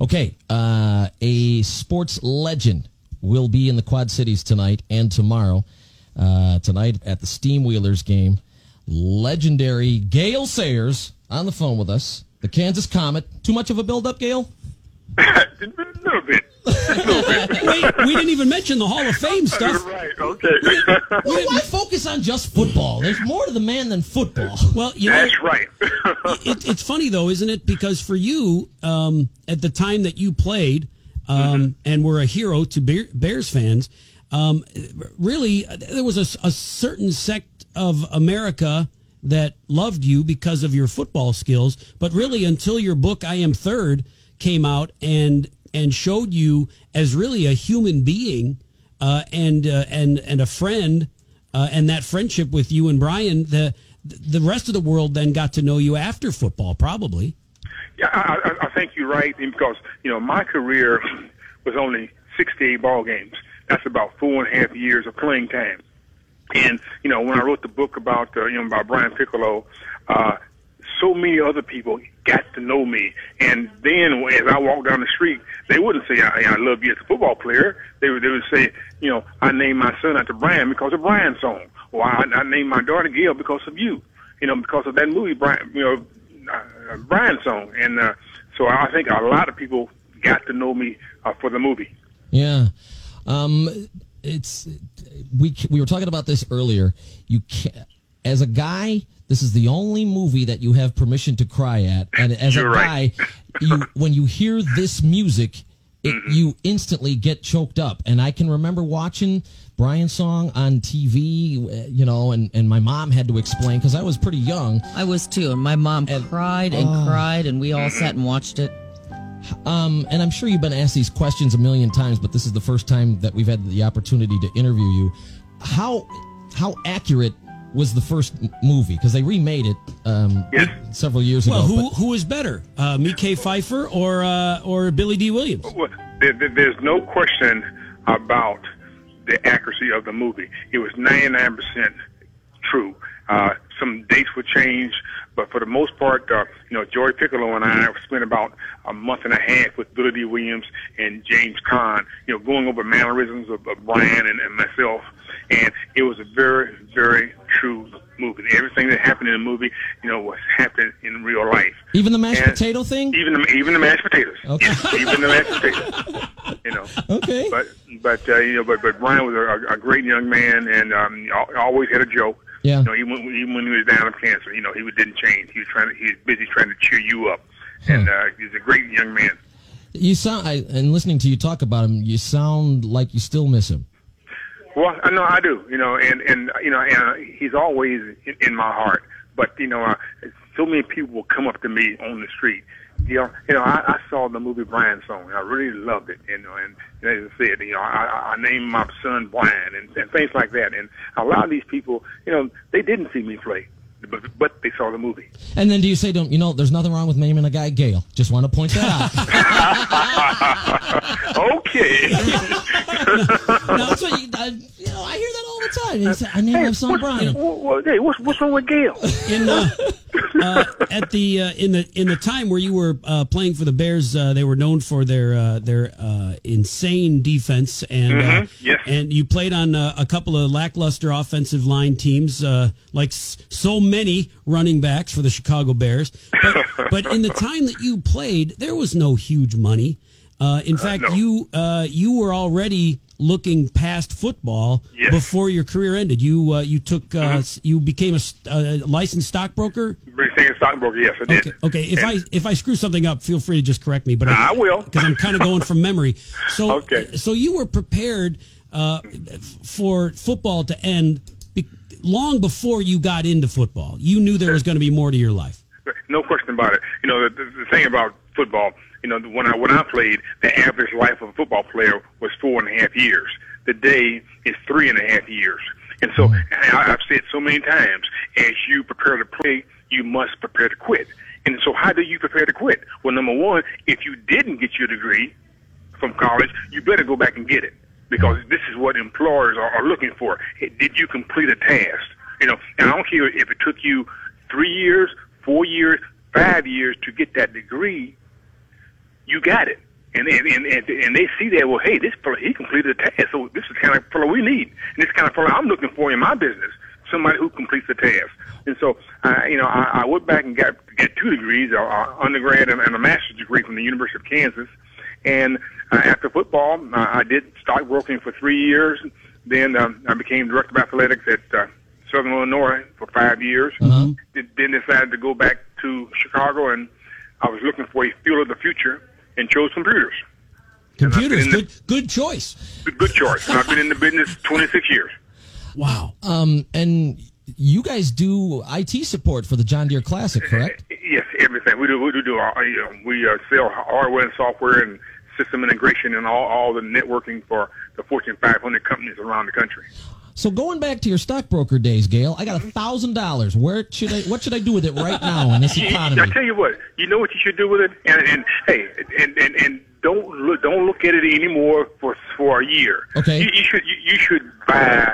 Okay, uh, a sports legend will be in the Quad Cities tonight and tomorrow. Uh, tonight at the Steamwheelers game, legendary Gale Sayers on the phone with us. The Kansas Comet. Too much of a build-up, Gale? a little bit. Wait, we didn't even mention the Hall of Fame stuff. right. Okay. Well, why focus on just football? There's more to the man than football. Well, you know, That's right. it, it's funny though, isn't it? Because for you, um, at the time that you played, um, and were a hero to Bear, Bears fans, um, really, there was a, a certain sect of America that loved you because of your football skills. But really, until your book "I Am Third came out and and showed you as really a human being uh, and uh, and and a friend, uh, and that friendship with you and Brian, the the rest of the world then got to know you after football, probably. Yeah, I, I, think you're right because you know my career was only 68 ball games. That's about four and a half years of playing time. And you know when I wrote the book about uh, you know about Brian Piccolo, uh, so many other people got to know me. And then as I walked down the street, they wouldn't say I, I love you as a football player. They would they would say you know I named my son after Brian because of Brian's song, or I, I named my daughter Gale because of you. You know because of that movie Brian you know uh, Brian's song. And uh, so I think a lot of people got to know me uh, for the movie. Yeah. Um, it's we we were talking about this earlier. You can as a guy, this is the only movie that you have permission to cry at, and as You're a right. guy, you when you hear this music, it, you instantly get choked up. And I can remember watching Brian's song on TV, uh, you know, and and my mom had to explain because I was pretty young. I was too, and my mom And- cried and Oh. cried, and we all sat and watched it. Um, and I'm sure you've been asked these questions a million times, but this is the first time that we've had the opportunity to interview you. How how accurate was the first movie? Because they remade it um, Yes. several years Well, ago. who but- who is better, uh, Mekhi Phifer or uh, or Billy Dee Williams? Well, there, there- there's no question about the accuracy of the movie. It was 99% true. Uh, some dates were changed, but for the most part, uh, you know, Joy Piccolo and I spent about a month and a half with Billy Dee Williams and James Caan, you know, going over mannerisms of, of Brian and, and myself. And it was a very, very in the movie, you know, was happening in real life. even the mashed And potato thing? Even the even the mashed potatoes. Okay. Yes, even the mashed potatoes. You know. Okay. But but uh, you know, but but Brian was a, a great young man, and um, always had a joke. Yeah. You know, even even when he was down with cancer, you know, he didn't change. He was trying to he was busy trying to cheer you up, and uh, he was a great young man. You sound, I, and listening to you talk about him, you sound like you still miss him. Well, I know I do. You know, and and you know, and uh, he's always in, in my heart. But you know, uh, so many people will come up to me on the street. You know, you know, I, I saw the movie Brian song. And I really loved it. You know, and, and as I said, you know, I, I named my son Brian and, and things like that. And a lot of these people, you know, they didn't see me play, but but they saw the movie. And then do you say, don't you know, there's nothing wrong with naming a guy Gale? Just want to point that out. okay. no, what you, I, you know, I hear that the time. You say, I named my son Brian. what, what, hey, what's what's wrong with Gale? in the uh, at the uh, in the in the time where you were uh, playing for the Bears, uh, they were known for their uh, their uh, insane defense, and uh, Mhm, yes. and you played on uh, a couple of lackluster offensive line teams, uh, like s- so many running backs for the Chicago Bears. But, but in the time that you played, there was no huge money. Uh, in fact, no. you uh, you were already looking past football Yes. before your career ended. You uh, you took uh, s- you became a, uh, licensed stockbroker. British Singing Stockbroker, yes, I did. Okay, okay. If And- I if I screw something up, feel free to just correct me. But I will. because I'm kind of going from memory. So Okay. so you were prepared uh, for football to end be- long before you got into football. You knew there was going to be more to your life. No question about it. You know, the, the thing about football, you know, when I when I played, the average life of a football player was four and a half years. Today is three and a half years. And so I've said so many times, as you prepare to play, you must prepare to quit. And so how do you prepare to quit? Well, number one, if you didn't get your degree from college, you better go back and get it because this is what employers are, are looking for. Did you complete a task? You know, and I don't care if it took you three years, four years, five years to get that degree. You got it. And, and and and they see that well, hey, this fellow he completed the task, so this is the kind of fellow we need, and this kind of fellow I'm looking for in my business, somebody who completes the task. And so, I, you know, I, I went back and got got two degrees, uh, uh, undergrad and, and a master's degree from the University of Kansas. And uh, after football, uh, I did start working for three years. Then um, I became director of athletics at uh, Southern Illinois for five years. Uh-huh. Then decided to go back to Chicago, and I was looking for a field of the future and chose computers. Computers, in the- good good choice. Good, good choice. I've been in the business 26 years. Wow. Um, and you guys do IT support for the John Deere Classic, correct? Yes, everything we do. We do. do all, you know, we uh, sell hardware and software and system integration and all, all the networking for the Fortune 500 companies around the country. So going back to your stockbroker days, Gale, I got a thousand dollars. Where should I? What should I do with it right now in this you- I tell you what, you know what you should do with it, and and hey, and and and don't look, don't look at it anymore for for a year. Okay. you, you should you, you should buy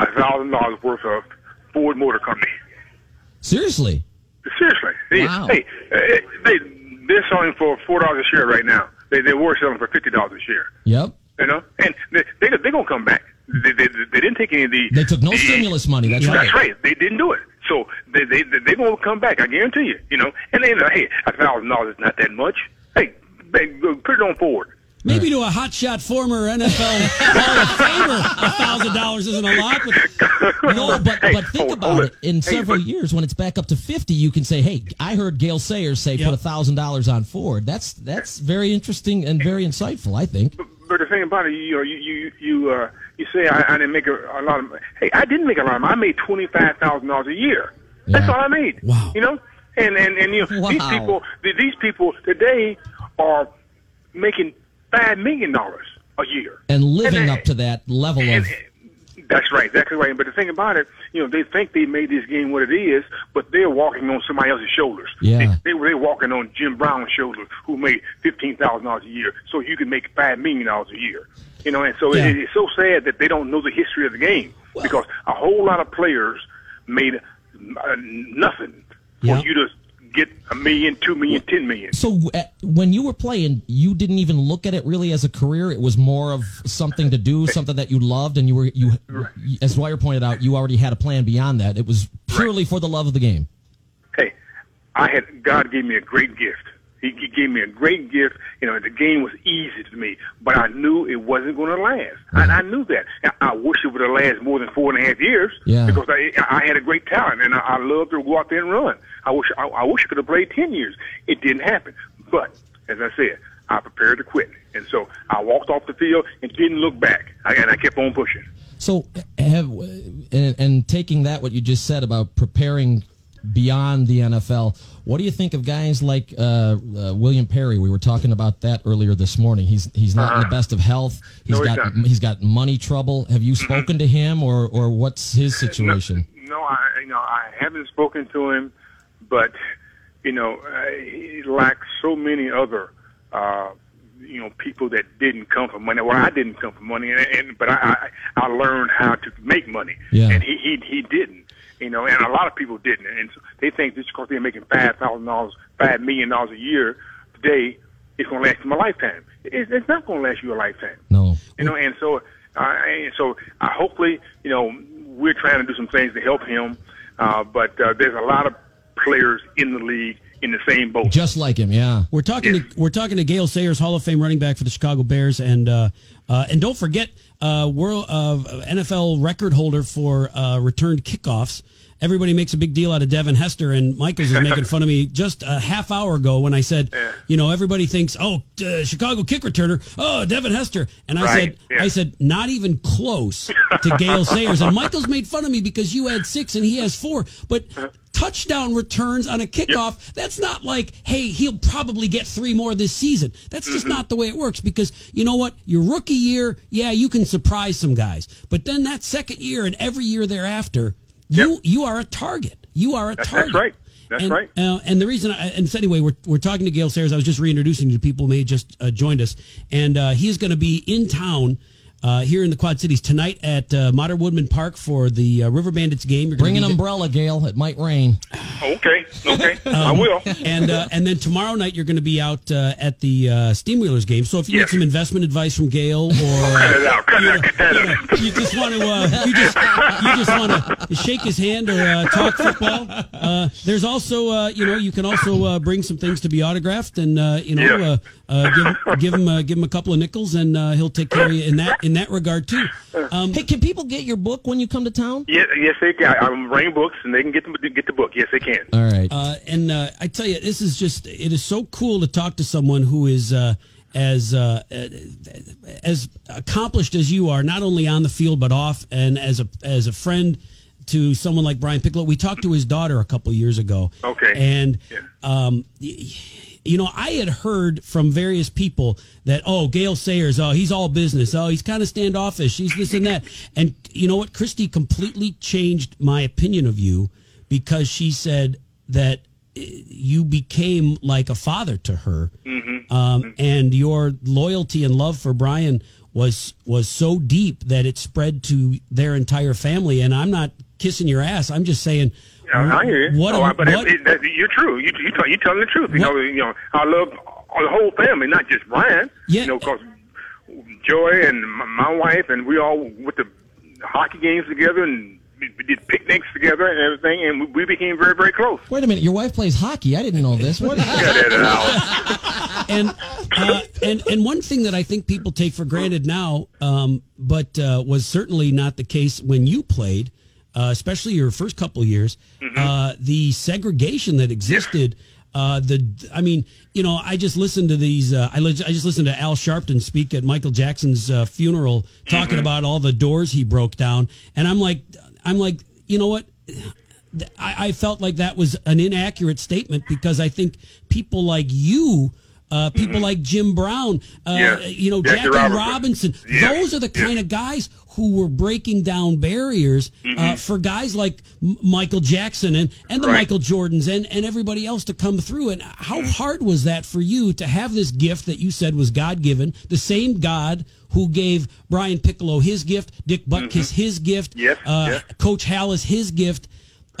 a thousand dollars worth of Ford Motor Company. Seriously? Seriously, Hey, Wow. hey, uh, they they're selling for four dollars a share right now. They they were selling for fifty dollars a share. Yep. You know, and they they they're gonna come back. They, they, they didn't take any of the. They took no the- stimulus money. That's That's right. right. They didn't do it. So they they they're gonna come back. I guarantee you. You know, and they know, hey, a thousand dollars is not that much. Hey, they, put it on forward. Maybe to a hotshot former NFL Hall of Famer, a thousand dollars isn't a lot. But No, but Hey, but think hold- about hold it. it. In Hey, several but- years, when it's back up to fifty, you can say, "Hey, I heard Gale Sayers say Yep. put a thousand dollars on Ford." That's that's very interesting and very insightful. I think. But the thing about it, you know, you you you uh, you say I, I didn't make a, a lot of. Hey, I didn't make a lot of. money. I made twenty five thousand dollars a year. That's all I made. Wow. You know, and and and you know, these people these people today are making five million dollars a year. And living And, up to that level And, of that's right, exactly right. But the thing about it, you know, they think they made this game what it is, but they're walking on somebody else's shoulders. Yeah. They, they were they're walking on Jim Brown's shoulders, who made fifteen thousand dollars a year, so you can make five million dollars a year. You know, and so Yeah. it, it's so sad that they don't know the history of the game Well- because a whole lot of players made uh, nothing for Yeah. you to get a million, two million, ten million. So uh, when you were playing, you didn't even look at it really as a career. It was more of something to do, something that you loved, and you were you, as Dwyer pointed out, you already had a plan beyond that. It was purely for the love of the game. hey, I had God gave me a great gift. He, he gave me a great gift. You know, the game was easy to me, but I knew it wasn't going to last. And uh-huh. I knew that. And I wish it would have lasted more than four and a half years Yeah. because I, I had a great talent and I, I loved to go out there and run. I wish I, I wish I could have played ten years. It didn't happen. But as I said, I prepared to quit, and so I walked off the field and didn't look back. I, and I kept on pushing. So have and, and taking that what you just said about preparing beyond the NFL. What do you think of guys like uh, uh, William Perry? We were talking about that earlier this morning. He's he's not in the best of health. He's Uh-huh. No, he's got not. Mm-hmm. he's got money trouble. Have you spoken to him or or what's his situation? No, I you know I haven't spoken to him, but you know uh, he lacks so many other uh, you know people that didn't come for money. Well, I didn't come for money, and, and but I, I I learned how to make money, Yeah. and he he he didn't. You know, and a lot of people didn't, and so they think just because they're making five thousand dollars, five million dollars a year today, it's going to last them a lifetime. It's, it's not going to last you a lifetime No. you know, and so, uh, and so, uh, hopefully, you know, we're trying to do some things to help him, uh, but uh, there's a lot of players in the league in the same boat. Just like him, yeah. We're talking to we're talking to Gale Sayers, Hall of Fame running back for the Chicago Bears, and uh, uh, and don't forget, uh, world uh, NFL record holder for uh, returned kickoffs. Everybody makes a big deal out of Devin Hester, and Michaels was making fun of me just a half hour ago when I said, you know, everybody thinks, oh, uh, Chicago kick returner, oh, Devin Hester, and I Right, said, yeah. I said, not even close to Gale Sayers, and Michaels made fun of me because you had six and he has four, but touchdown returns on a kickoff, that's not like, hey, he'll probably get three more this season. That's just Mm-hmm. not the way it works because you know what? Your rookie year, yeah, you can surprise some guys. But then that second year and every year thereafter, you you are a target. You are a That's- that's target. right. That's and, right. Uh, and the reason, I, and so anyway, we're, we're talking to Gale Sayers. I was just reintroducing you to people who may have just uh, joined us, and uh, he is going to be in town uh, here in the Quad Cities tonight at uh, Modern Woodmen Park for the uh, River Bandits game. You're Bring an be- umbrella, Gale. It might rain. Okay, okay, I Um, will. and uh, and then tomorrow night you're going to be out uh, at the uh, Steamwheelers game. So if you Yes. need some investment advice from Gale, or Cut it out, cut out, cut you just want to uh, you just you just want to shake his hand or uh, talk football, uh, there's also uh, you know you can also uh, bring some things to be autographed, and uh, you know Yeah. uh, uh, give give him uh, give him a couple of nickels, and uh, he'll take care of you in that in that regard too. Um, Hey, can people get your book when you come to town? Yeah, yes, they can. I- I'm bringing books, and they can get the get the book. Yes, they can. All right. Uh, and uh, I tell you, this is just, it is so cool to talk to someone who is uh, as uh, as accomplished as you are, not only on the field, but off, and as a, as a friend to someone like Brian Piccolo. We talked to his daughter a couple years ago. Okay. And, Yeah. um, y- you know, I had heard from various people that, oh, Gale Sayers, oh, he's all business. Oh, he's kind of standoffish. He's this and that. And you know what? Kristi completely changed my opinion of you because she said that eh, you became like a father to her. Um, and your loyalty and love for Brian was was so deep that it spread to their entire family. And I'm not kissing your ass. I'm just saying, I hear you. what, oh, but what, it, it, you're true. You you tell, you telling the truth. You What- know, you know. I love the whole family, not just Brian. Yeah. You know, because Joy and my, my wife and we all went to hockey games together and we did picnics together and everything, and we, we became very very close. Wait a minute. Your wife plays hockey. I didn't know this. What? Cut that out. and uh, and and one thing that I think people take for granted now, um, but uh, was certainly not the case when you played, uh, especially your first couple of years. Uh, the segregation that existed. Uh, the I mean, you know, I just listened to these. Uh, I, I just listened to Al Sharpton speak at Michael Jackson's uh, funeral, talking about all the doors he broke down, and I'm like, I'm like, you know what? I, I felt like that was an inaccurate statement because I think people like you, uh, people like Jim Brown, uh, you know, Jackie Jackie Robinson. Robinson, those are the kind of guys who were breaking down barriers Mm-hmm. uh, for guys like Michael Jackson and, and the Right. Michael Jordans and, and everybody else to come through. And how Mm-hmm. hard was that for you to have this gift that you said was God given, the same God who gave Brian Piccolo his gift, Dick Butkus his gift, Mm-hmm. Yes, uh, yes. Coach Halas his gift.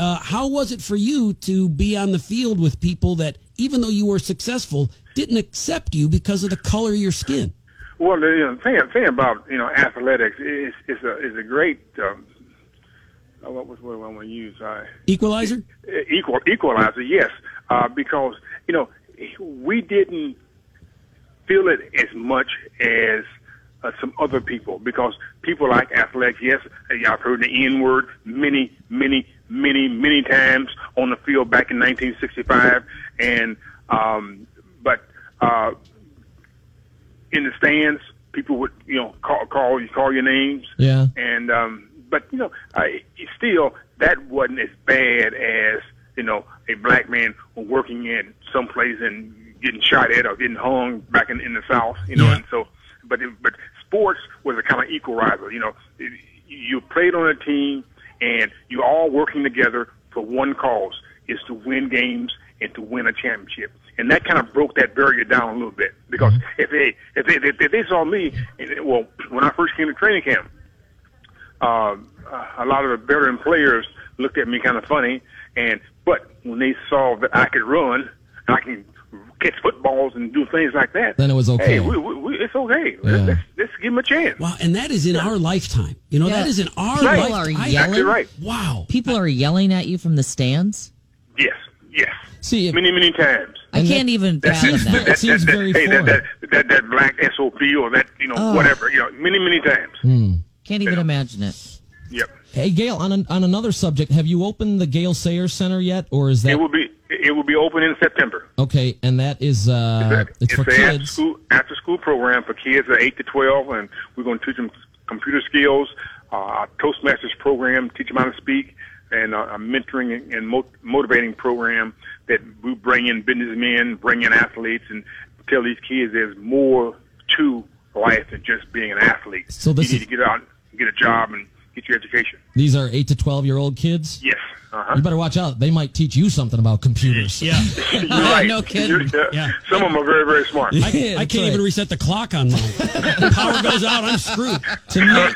Uh, how was it for you to be on the field with people that, even though you were successful, didn't accept you because of the color of your skin? Well, the you know, thing, thing about you know athletics is is a is a great. Um, uh, what was what I want to use? Uh, Equalizer? equal equalizer, yes, uh, because you know we didn't feel it as much as uh, some other people because people like athletics. Yes, I've heard the N word many, many, many, many times on the field back in 1965, and um, but uh, in the stands, people would you know call call you call your names. Yeah. And um, but you know, I still that wasn't as bad as you know a black man working in someplace and getting shot at or getting hung back in, in the South. You know, Yeah. and so but it, but sports was a kind of equalizer. You know, It- you played on a team and you're all working together for one cause is to win games and to win a championship. And that kind of broke that barrier down a little bit because if they if they if they saw me, well, when I first came to training camp, um, a lot of the veteran players looked at me kind of funny, and but when they saw that I could run, I can catch footballs and do things like that, Then it was okay. Hey, we, we, we, it's okay. Yeah. Let's, let's, let's give him a chance. Wow, and that is in our lifetime. You know, Yeah. that is in our Right. People lifetime. are yelling. Exactly right. Wow. People are yelling at you from the stands. Yes, yes. See, if- many, many times. I And can't that- even That fathom seems that. very- It seems that, very hey, that, foreign. that, that, that black SOP or that, you know, whatever, you know, many, many times. Can't even imagine it. Yep. hey, Gale, on an, on another subject, have you opened the Gale Sayers Center yet, or is that It will be it will be open in September. okay? And that is uh, it's for an after kids. school after school program for kids at eight to twelve, and we're going to teach them computer skills. Uh, Toastmasters program, teach them how to speak, and uh, a mentoring and- and mo- motivating program that we bring in businessmen, bring in athletes, and tell these kids there's more to life than just being an athlete. So this you need is- to get out, get a job, and get your education. These are eight to twelve year old kids. Yes. Uh-huh. You better watch out. They might teach you something about computers. Yeah. You're right. no kidding. You're- Yeah. Some of them are very, very smart. Yeah, I, I can't even reset the clock on mine. The power goes out, I'm screwed. Tonight,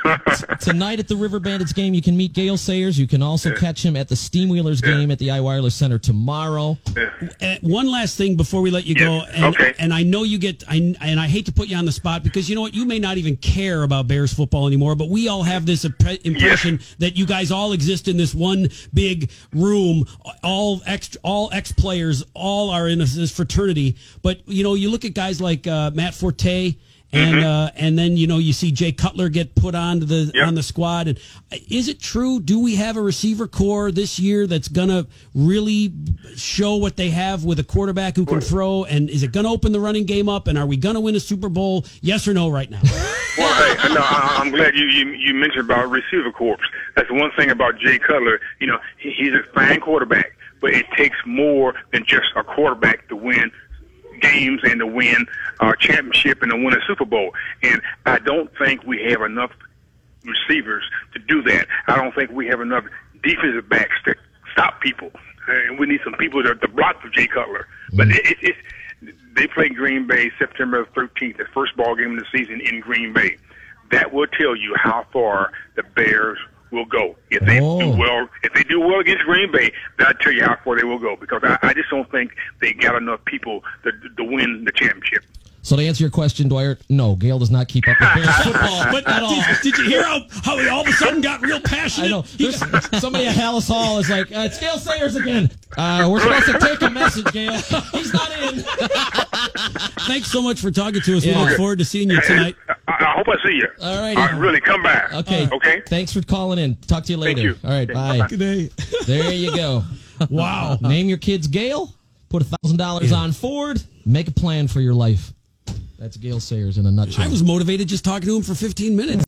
tonight at the River Bandits game, you can meet Gale Sayers. You can also catch him at the Steamwheelers game at the iWireless Center tomorrow. Uh, one last thing before we let you go, and, Okay. and I know you get, I, and I hate to put you on the spot because you know what, you may not even care about Bears football anymore, but we all have this impre- impression that you guys all exist in this one big room, all ex, all ex players, all are in this fraternity. But you know, you look at guys like uh, Matt Forte. And Mm-hmm. uh, and then you know you see Jay Cutler get put onto the Yep. on the squad. And uh, is it true? Do we have a receiver corps this year that's gonna really show what they have with a quarterback who can throw? And is it gonna open the running game up? And are we gonna win a Super Bowl? Yes or no? Right now? Well, hey, no, I'm glad you, you you mentioned about receiver corps. That's one thing about Jay Cutler. You know, he, he's a fine quarterback, but it takes more than just a quarterback to win games and to win uh, championship and to win a Super Bowl. And I don't think we have enough receivers to do that. I don't think we have enough defensive backs to stop people. And we need some people to, to block for Jay Cutler. But it, it, it's they play Green Bay September 13th, the first ball game of the season in Green Bay. That will tell you how far the Bears will go. If they Oh. do well, if they do well against Green Bay, that'll tell you how far they will go. Because I, I just don't think they got enough people to, to win the championship. So to answer your question, Dwyer, no, Gale does not keep up with Bears football but at all. did, did you hear how, how he all of a sudden got real passionate? I know. There's, got- somebody at Halas Hall is like, uh, it's Gale Sayers again. Uh, we're supposed to take a message, Gale. He's not in. thanks so much for talking to us. Yeah. We look forward to seeing you tonight. I, I hope I see you. All right. All right, really, come back. Okay. Okay. Thanks for calling in. Talk to you later. you. All right. Okay, Bye. bye-bye. Good day. There you go. Wow. Name your kids Gale. Put a thousand dollars on Ford. Make a plan for your life. That's Gale Sayers in a nutshell. I was motivated just talking to him for 15 minutes.